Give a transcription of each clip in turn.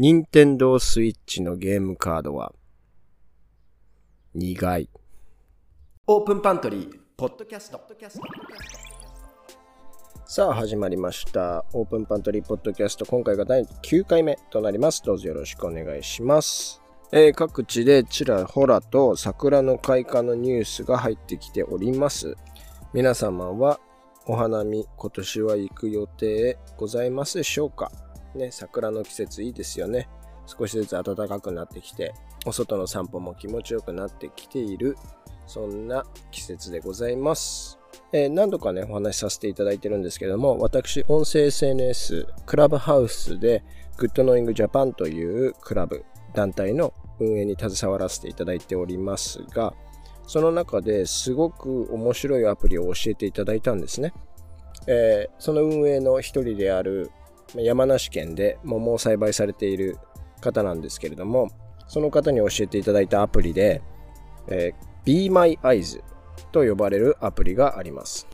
任天堂スイッチのゲームカードは？苦い。オープンパントリー、ポッドキャスト。さあ始まりました。オープンパントリーポッドキャスト。今回が第9回目となります。どうぞよろしくお願いします。えー各地でちらほらと桜の開花のニュースが入ってきております。皆様はお花見今年は行く予定ございますでしょうか？ね、桜の季節いいですよね。少しずつ暖かくなってきて、お外の散歩も気持ちよくなってきている、そんな季節でございます。えー何度かね、お話しさせていただいてるんですけども、私、音声 SNS、クラブハウスで、グッドノーイングジャパンというクラブ、団体の運営に携わらせていただいておりますが、その中ですごく面白いアプリを教えていただいたんですね。えーその運営の一人である山梨県で桃を栽培されている方なんですけれども、その方に教えていただいたアプリで、えー Be My Eyes と呼ばれるアプリがあります。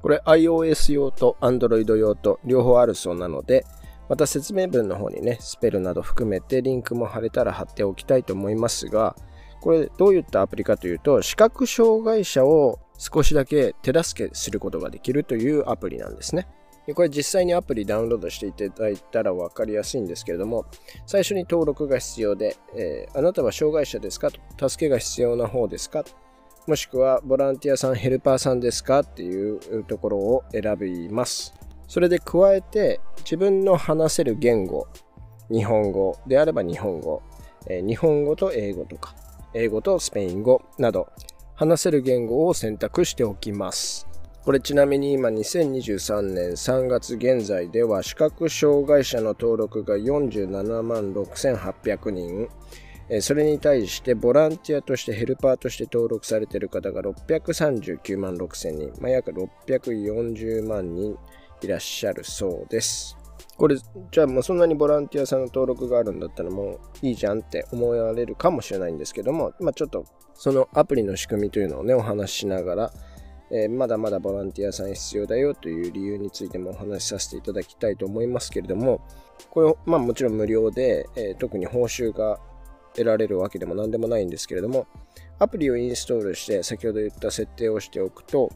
これ iOS 用と Android 用と両方あるそうなので、また説明文の方にね、スペルなど含めてリンクも貼れたら貼っておきたいと思いますが、これどういったアプリかというと、視覚障害者を少しだけ手助けすることができるというアプリなんですね。でこれ実際にアプリダウンロードしていただいたら分かりやすいんですけれども、最初に登録が必要で、えーあなたは障害者ですかと助けが必要な方ですか？もしくはボランティアさん、ヘルパーさんですかっていうところを選びます。それで加えて自分の話せる言語、日本語であれば日本語、えー日本語と英語とか、英語とスペイン語など話せる言語を選択しておきます。これちなみに今2023年3月現在では視覚障害者の登録が47万6800人、それに対してボランティアとしてヘルパーとして登録されている方が639万6000人、まあ、約640万人いらっしゃるそうです。これ、じゃあもうそんなにボランティアさんの登録があるんだったらもういいじゃんって思われるかもしれないんですけども、まあ、ちょっとそのアプリの仕組みというのをね、お話ししながら、えーまだまだボランティアさん必要だよという理由についてもお話しさせていただきたいと思いますけれども、これ、まあもちろん無料で、えー特に報酬が得られるわけでも何でもないんですけれども、アプリをインストールして先ほど言った設定をしておくと、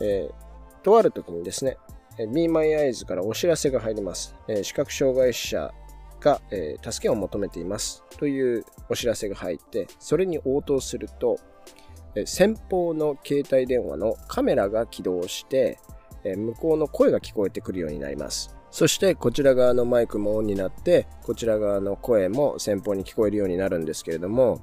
えーとある時にですね、えー Be My Eyes からお知らせが入ります。え視覚障害者が、え助けを求めていますというお知らせが入って、それに応答すると、先方の携帯電話のカメラが起動して、向こうの声が聞こえてくるようになります。そしてこちら側のマイクもオンになって、こちら側の声も先方に聞こえるようになるんですけれども、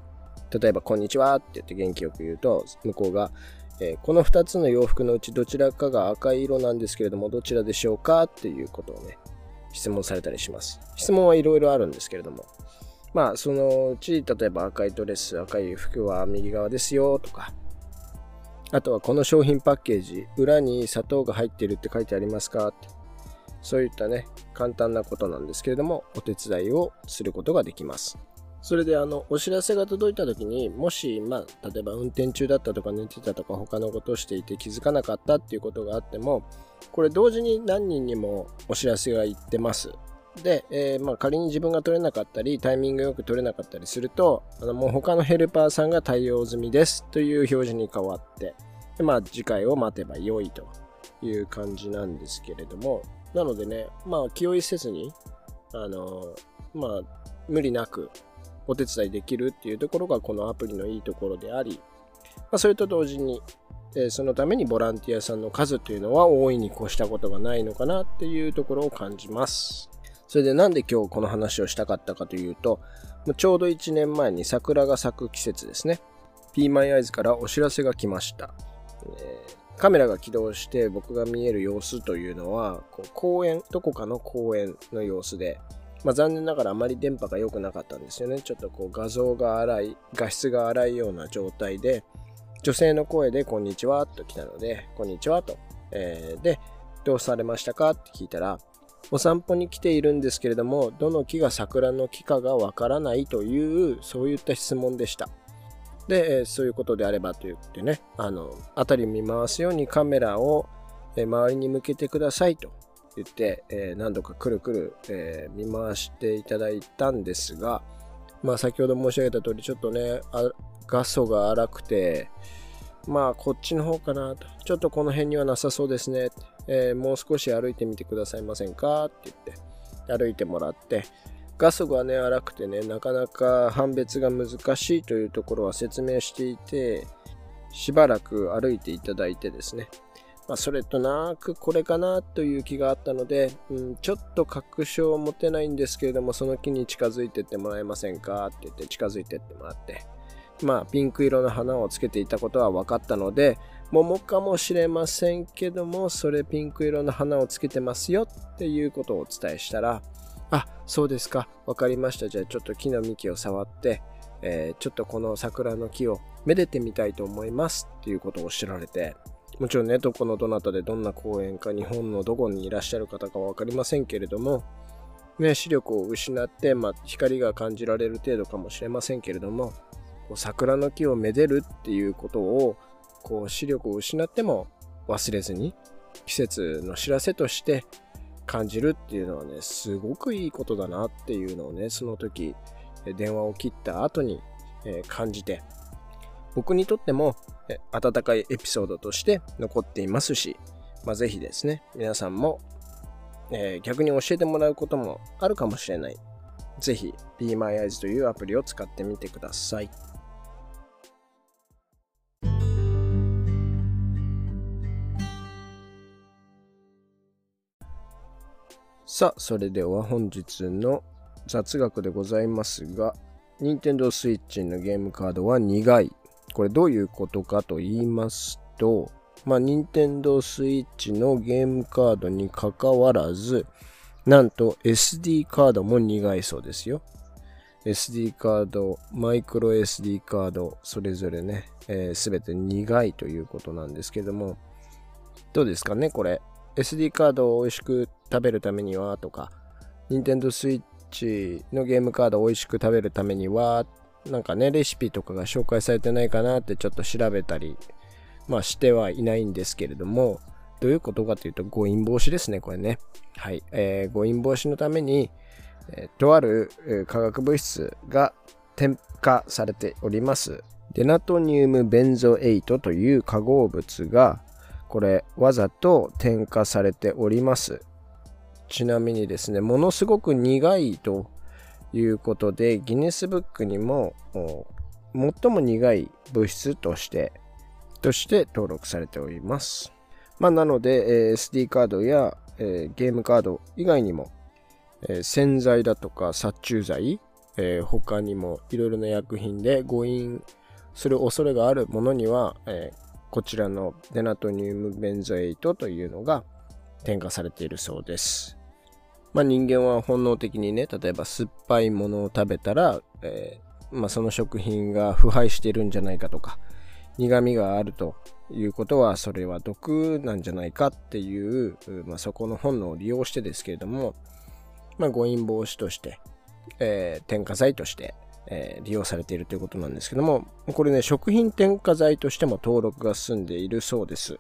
例えば、こんにちはって言って元気よく言うと、向こうが、えこの2つの洋服のうちどちらかが赤い色なんですけれども、どちらでしょうかっていうことをね、質問されたりします。質問はいろいろあるんですけれども、まあ、そのうち、例えば赤いドレス、赤い服は右側ですよとか、あとはこの商品パッケージ、裏に砂糖が入ってるって書いてありますかってそういったね、簡単なことなんですけれども、お手伝いをすることができます。それであの、お知らせが届いた時に、もし、まあ、例えば運転中だったとか寝てたとか他のことをしていて気づかなかったっていうことがあっても、これ同時に何人にもお知らせが行ってます。で、えーまあ、仮に自分が取れなかったり、タイミングよく取れなかったりすると、あのもう他のヘルパーさんが対応済みですという表示に変わって、でまあ、次回を待てば良いという感じなんですけれども、なのでね、まあ、気負いせずに、あの、まあ、無理なくお手伝いできるっていうところがこのアプリのいいところであり、まあ、それと同時に、えーそのためにボランティアさんの数というのは大いに越したことがないのかなっていうところを感じます。それでなんで今日この話をしたかったかというと、ちょうど1年前に桜が咲く季節ですね。P My Eyes からお知らせが来ました。カメラが起動して僕が見える様子というのは、こう公園、どこかの公園の様子で、まあ、残念ながらあまり電波が良くなかったんですよね。ちょっとこう画像が荒い、画質が荒いような状態で、女性の声でこんにちはと来たので、こんにちはと。えーで、どうされましたか？って聞いたら、お散歩に来ているんですけれども、どの木が桜の木かがわからないという、そういった質問でした。で、そういうことであればと言ってね、あの、辺り見回すようにカメラを周りに向けてくださいと言って、何度かくるくる、見回していただいたんですが、まあ先ほど申し上げた通り、ちょっとね、画素が荒くて、まあこっちの方かなと。ちょっとこの辺にはなさそうですね。えー、もう少し歩いてみてくださいませんか？って言って歩いてもらって、画素がね荒くてね、なかなか判別が難しいというところは説明していて、しばらく歩いていただいてですね、まあ、それとなくこれかなという気があったので、うん、ちょっと確証を持てないんですけれども、その木に近づいてってもらえませんか？って言って近づいてってもらって、まあ、ピンク色の花をつけていたことは分かったので、桃かもしれませんけども、それピンク色の花をつけてますよっていうことをお伝えしたら、あ、そうですか、分かりました。じゃあちょっと木の幹を触って、えー、ちょっとこの桜の木をめでてみたいと思いますっていうことを知られて、もちろんね、どこのどなたでどんな公園か日本のどこにいらっしゃる方か分かりませんけれども、ね、視力を失って、まあ、光が感じられる程度かもしれませんけれども、こう桜の木をめでるっていうことを、こう視力を失っても忘れずに、季節の知らせとして感じるっていうのはね、すごくいいことだなっていうのをね、その時、電話を切った後に感じて、僕にとっても温かいエピソードとして残っていますし、まあ、ぜひですね、皆さんも、逆に教えてもらうこともあるかもしれない。ぜひ、Be My Eyes というアプリを使ってみてください。さあ、それでは本日の雑学でございますが、Nintendo Switch のゲームカードは苦いこれどういうことかと言いますと、まあ、任天堂 switch のゲームカードにかかわらず、なんと SD カードも苦いそうですよ。SD カード、マイクロ SD カード、それぞれね、す、えー、べ、て苦いということなんですけども、どうですかね、これ？SD カードを美味しく食べるためにはとか、Nintendo Switch のゲームカードを美味しく食べるためにはなんかね、レシピとかが紹介されてないかなってちょっと調べたり、まあしてはいないんですけれども、どういうことかというと、誤飲防止ですね、これね。はい。えー、誤飲防止のために、えー、とある、えー、化学物質が添加されております。デナトニウムベンゾエイトという化合物が、これ、わざと添加されております。ちなみにですね、ものすごく苦いということで、ギネスブックにも最も苦い物質として、として登録されております。まあ、なので、え、SD カードや、え、ゲームカード以外にも、え、洗剤だとか殺虫剤、え、他にもいろいろな薬品で誤飲する恐れがあるものには、え、こちらのデナトニウムベンゾエイトというのが添加されているそうです。まあ、人間は本能的にね、例えば酸っぱいものを食べたら、えー、まあ、その食品が腐敗してるんじゃないかとか、苦味があるということは、それは毒なんじゃないかっていう、まあ、そこの本能を利用してですけれども、まあ、誤飲防止として、えー、添加剤として、えー、利用されているということなんですけども、これね、食品添加剤としても登録が済んでいるそうです。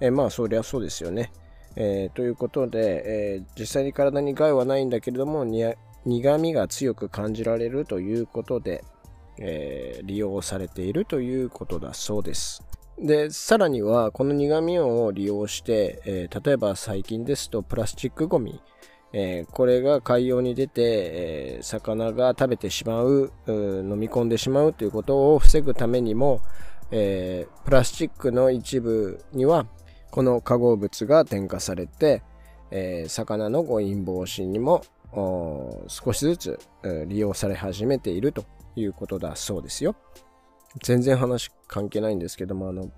えー、まあ、そりゃそうですよね。えー、ということで、えー、実際に体に害はないんだけれども苦味が強く感じられるということで、えー、利用されているということだそうです。で、さらにはこの苦味を利用して、え例えば最近ですとプラスチックゴミ、えこれが海洋に出て、え魚が食べてしまう飲み込んでしまうということを防ぐためにも、えプラスチックの一部にはこの化合物が添加されて、えー、魚の誤飲防止にも少しずつ、利用され始めているということだそうですよ。全然話関係ないんですけども、あの、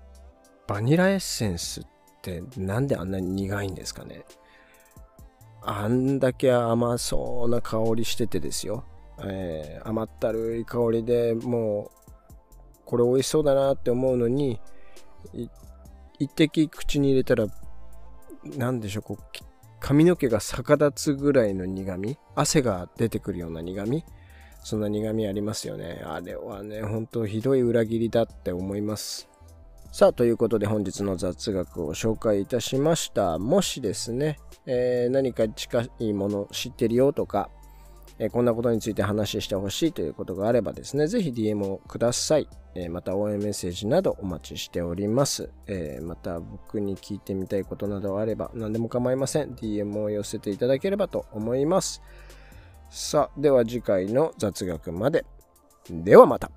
バニラエッセンスってなんであんなに苦いんですかねあんだけ甘そうな香りしててですよ。えー、甘ったるい香りでもう、これ美味しそうだなって思うのに、一滴口に入れたら、なんでしょう、こう、髪の毛が逆立つぐらいの苦味？汗が出てくるような苦味？そんな苦味ありますよね。あれはね、本当ひどい裏切りだって思います。さあ、ということで本日の雑学を紹介いたしました。もしですね、えー、何か近いもの知ってるよとか、え、こんなことについて話してほしいということがあればですね、ぜひ DM をください。え、また応援メッセージなどお待ちしております。えまた僕に聞いてみたいことなどあれば何でも構いません。DM を寄せていただければと思います。さあ、では次回の雑学まで。ではまた。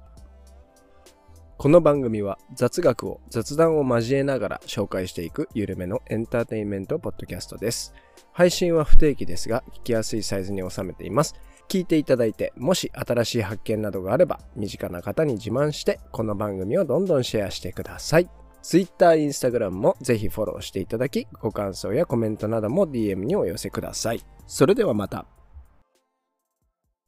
この番組は雑学を雑談を交えながら紹介していく緩めのエンターテインメントポッドキャストです。配信は不定期ですが、聞きやすいサイズに収めています。聞いていただいて、もし新しい発見などがあれば、身近な方に自慢して、この番組をどんどんシェアしてください。Twitter、Instagram もぜひフォローしていただき、ご感想やコメントなども DM にお寄せください。それではまた。